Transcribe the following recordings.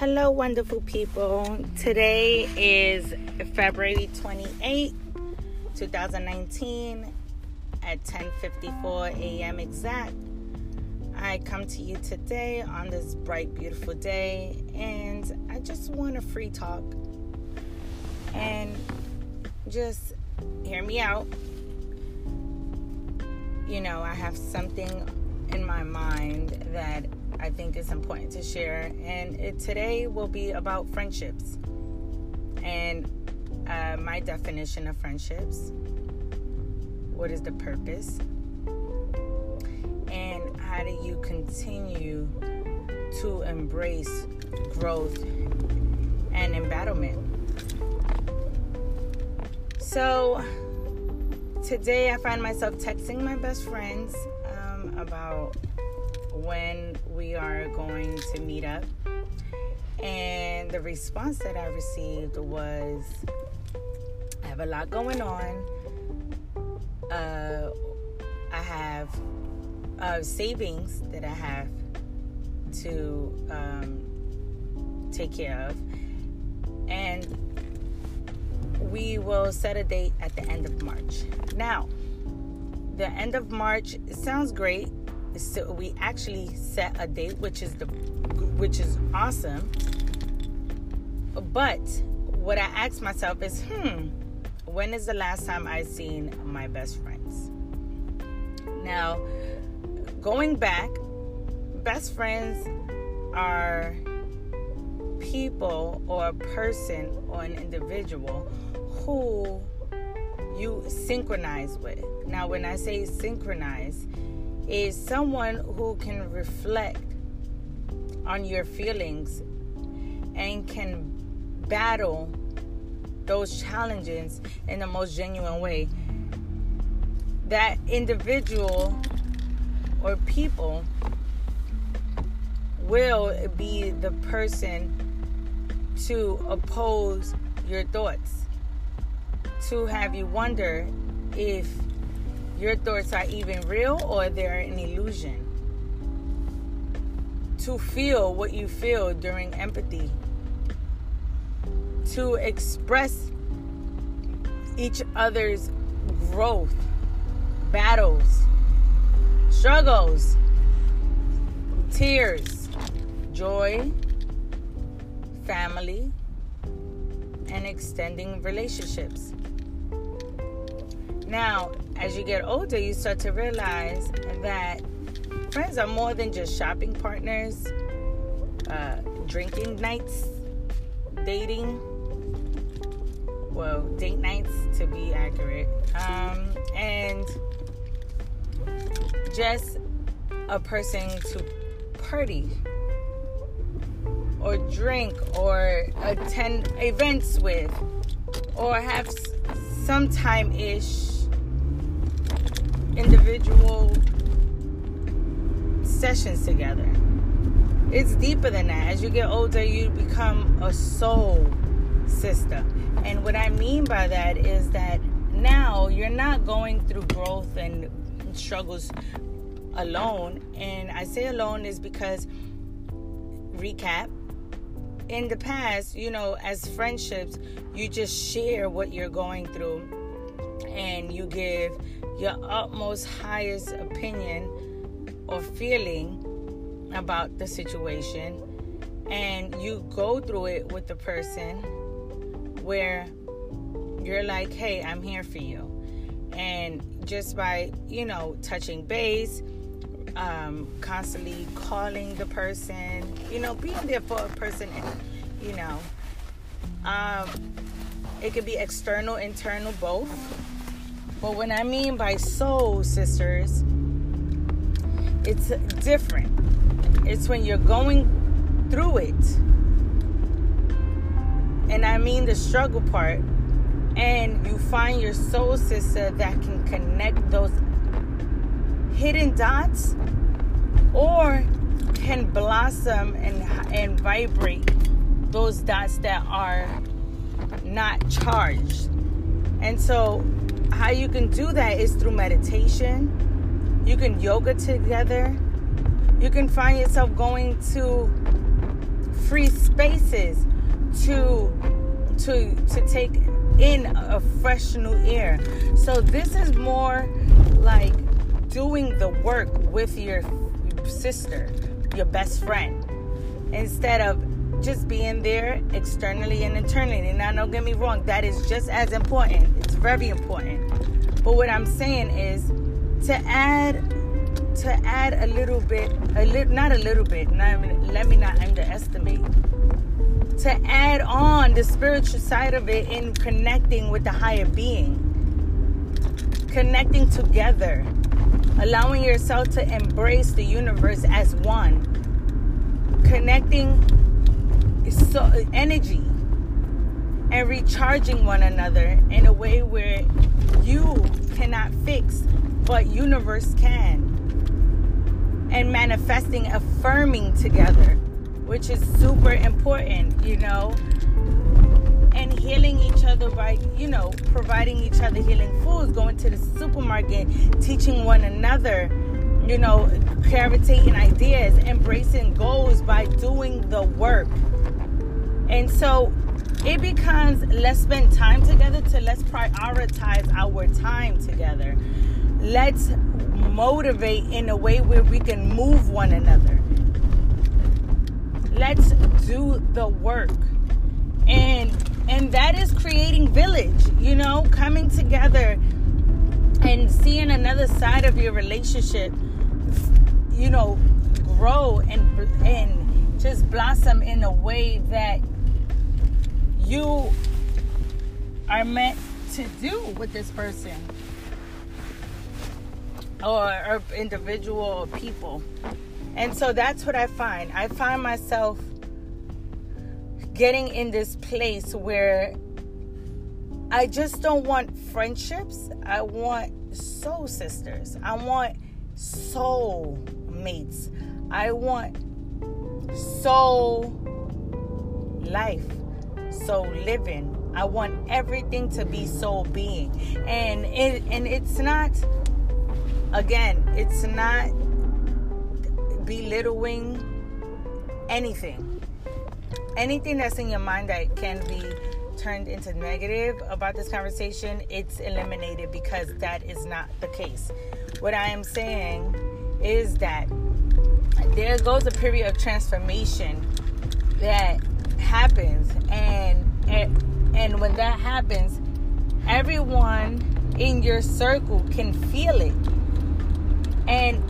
Hello, wonderful people. Today is February 28, 2019 at 10:54 a.m. exact. I come to you today on this bright, beautiful day, and I just want a free talk and just hear me out. You know, I have something in my mind that I think is important to share. And it, today will be about friendships and uh, my definition of friendships. What is the purpose? And how do you continue to embrace growth and embattlement? So, today I find myself texting my best friends um, about when we are going to meet up. And the response that I received was I have a lot going on. Uh, I have uh, savings that I have to um, take care of. And we will set a date at the end of March. Now, the end of March sounds great so we actually set a date which is the which is awesome. But what i asked myself is hmm when is the last time i seen my best friends? Now going back best friends are people or a person or an individual who you synchronize with. Now when i say synchronize is someone who can reflect on your feelings and can battle those challenges in the most genuine way. That individual or people will be the person to oppose your thoughts, to have you wonder if your thoughts are even real or they're an illusion. To feel what you feel during empathy. To express each other's growth, battles, struggles, tears, joy, family, and extending relationships. Now, as you get older, you start to realize that friends are more than just shopping partners, uh, drinking nights, dating. Well, date nights to be accurate. Um, and just a person to party or drink or attend events with or have some time ish individual sessions together. It's deeper than that. As you get older, you become a soul sister. And what I mean by that is that now you're not going through growth and struggles alone. And I say alone is because, recap, in the past, you know, as friendships, you just share what you're going through and you give your utmost highest opinion or feeling about the situation and you go through it with the person where you're like hey i'm here for you. And just by you know touching base um, constantly calling the person you know being there for a person and you know um, it could be external internal both but what I mean by soul, sisters, it's different. It's when you're going through it. And I mean the struggle part. And you find your soul sister that can connect those hidden dots or can blossom and, and vibrate those dots that are not charged. And so how you can do that is through meditation. You can yoga together. You can find yourself going to free spaces to to to take in a fresh new air. So this is more like doing the work with your sister, your best friend, instead of just being there externally and internally. Now, don't get me wrong, that is just as important. It's very important. But what I'm saying is to add to add a little bit, a little, not a little bit. Not, let me not underestimate. To add on the spiritual side of it in connecting with the higher being, connecting together, allowing yourself to embrace the universe as one, connecting so energy. And recharging one another in a way where you cannot fix but universe can. And manifesting affirming together which is super important you know? And healing each other by you know providing each other healing foods going to the supermarket teaching one another you know gravitating ideas embracing goals by doing the work and so it becomes let's spend time together to let's prioritize our time together. Let's motivate in a way where we can move one another. Let's do the work. And and that is creating village, you know, coming together and seeing another side of your relationship you know grow and and just blossom in a way that you are meant to do with this person or, or individual people. And so that's what I find. I find myself getting in this place where I just don't want friendships. I want soul sisters. I want soul mates. I want soul life soul living. I want everything to be soul being. And it and it's not again, it's not belittling anything. Anything that's in your mind that can be turned into negative about this conversation, it's eliminated because that is not the case. What I am saying is that there goes a period of transformation that happens. And, and when that happens everyone in your circle can feel it. And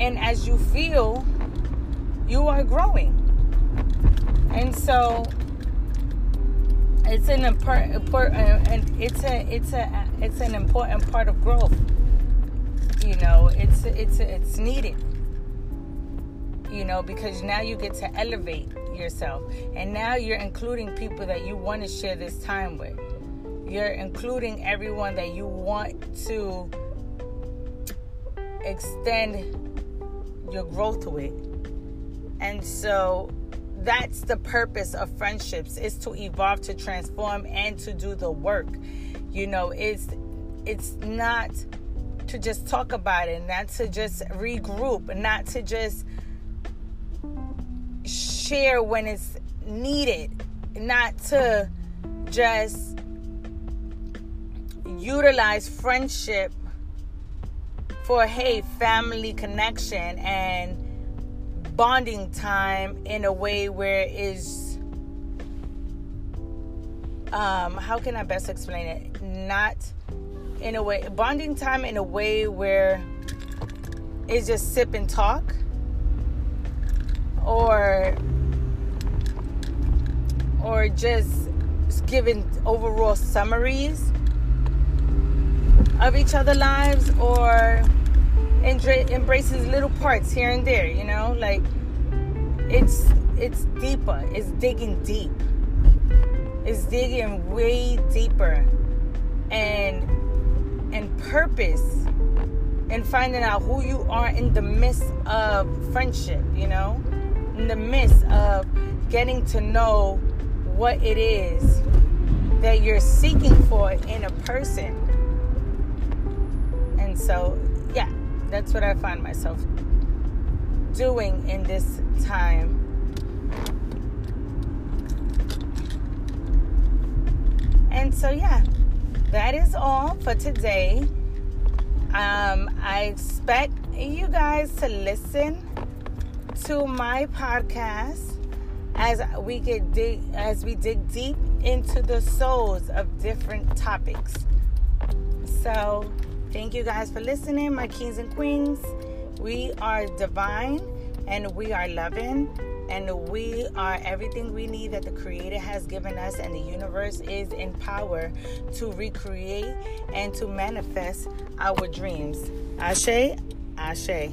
and as you feel you are growing. And so it's an important uh, and it's a it's a it's an important part of growth. You know it's it's it's needed. You know because now you get to elevate yourself. And now you're including people that you want to share this time with. You're including everyone that you want to extend your growth with. And so that's the purpose of friendships is to evolve, to transform and to do the work. You know, it's it's not to just talk about it, not to just regroup, not to just when it's needed, not to just utilize friendship for hey family connection and bonding time in a way where is um how can I best explain it? Not in a way bonding time in a way where it's just sip and talk or or just giving overall summaries of each other's lives or embraces little parts here and there you know? Like it's it's deeper. It's digging deep. It's digging way deeper. And and purpose and finding out who you are in the midst of friendship you know? In the midst of getting to know what it is that you're seeking for in a person. And so, yeah, that's what I find myself doing in this time. And so, yeah, that is all for today. Um, I expect you guys to listen to my podcast as we get dig as we dig deep into the souls of different topics. So, thank you guys for listening, my kings and queens. We are divine and we are loving and we are everything we need that the creator has given us and the universe is in power to recreate and to manifest our dreams ashe ashe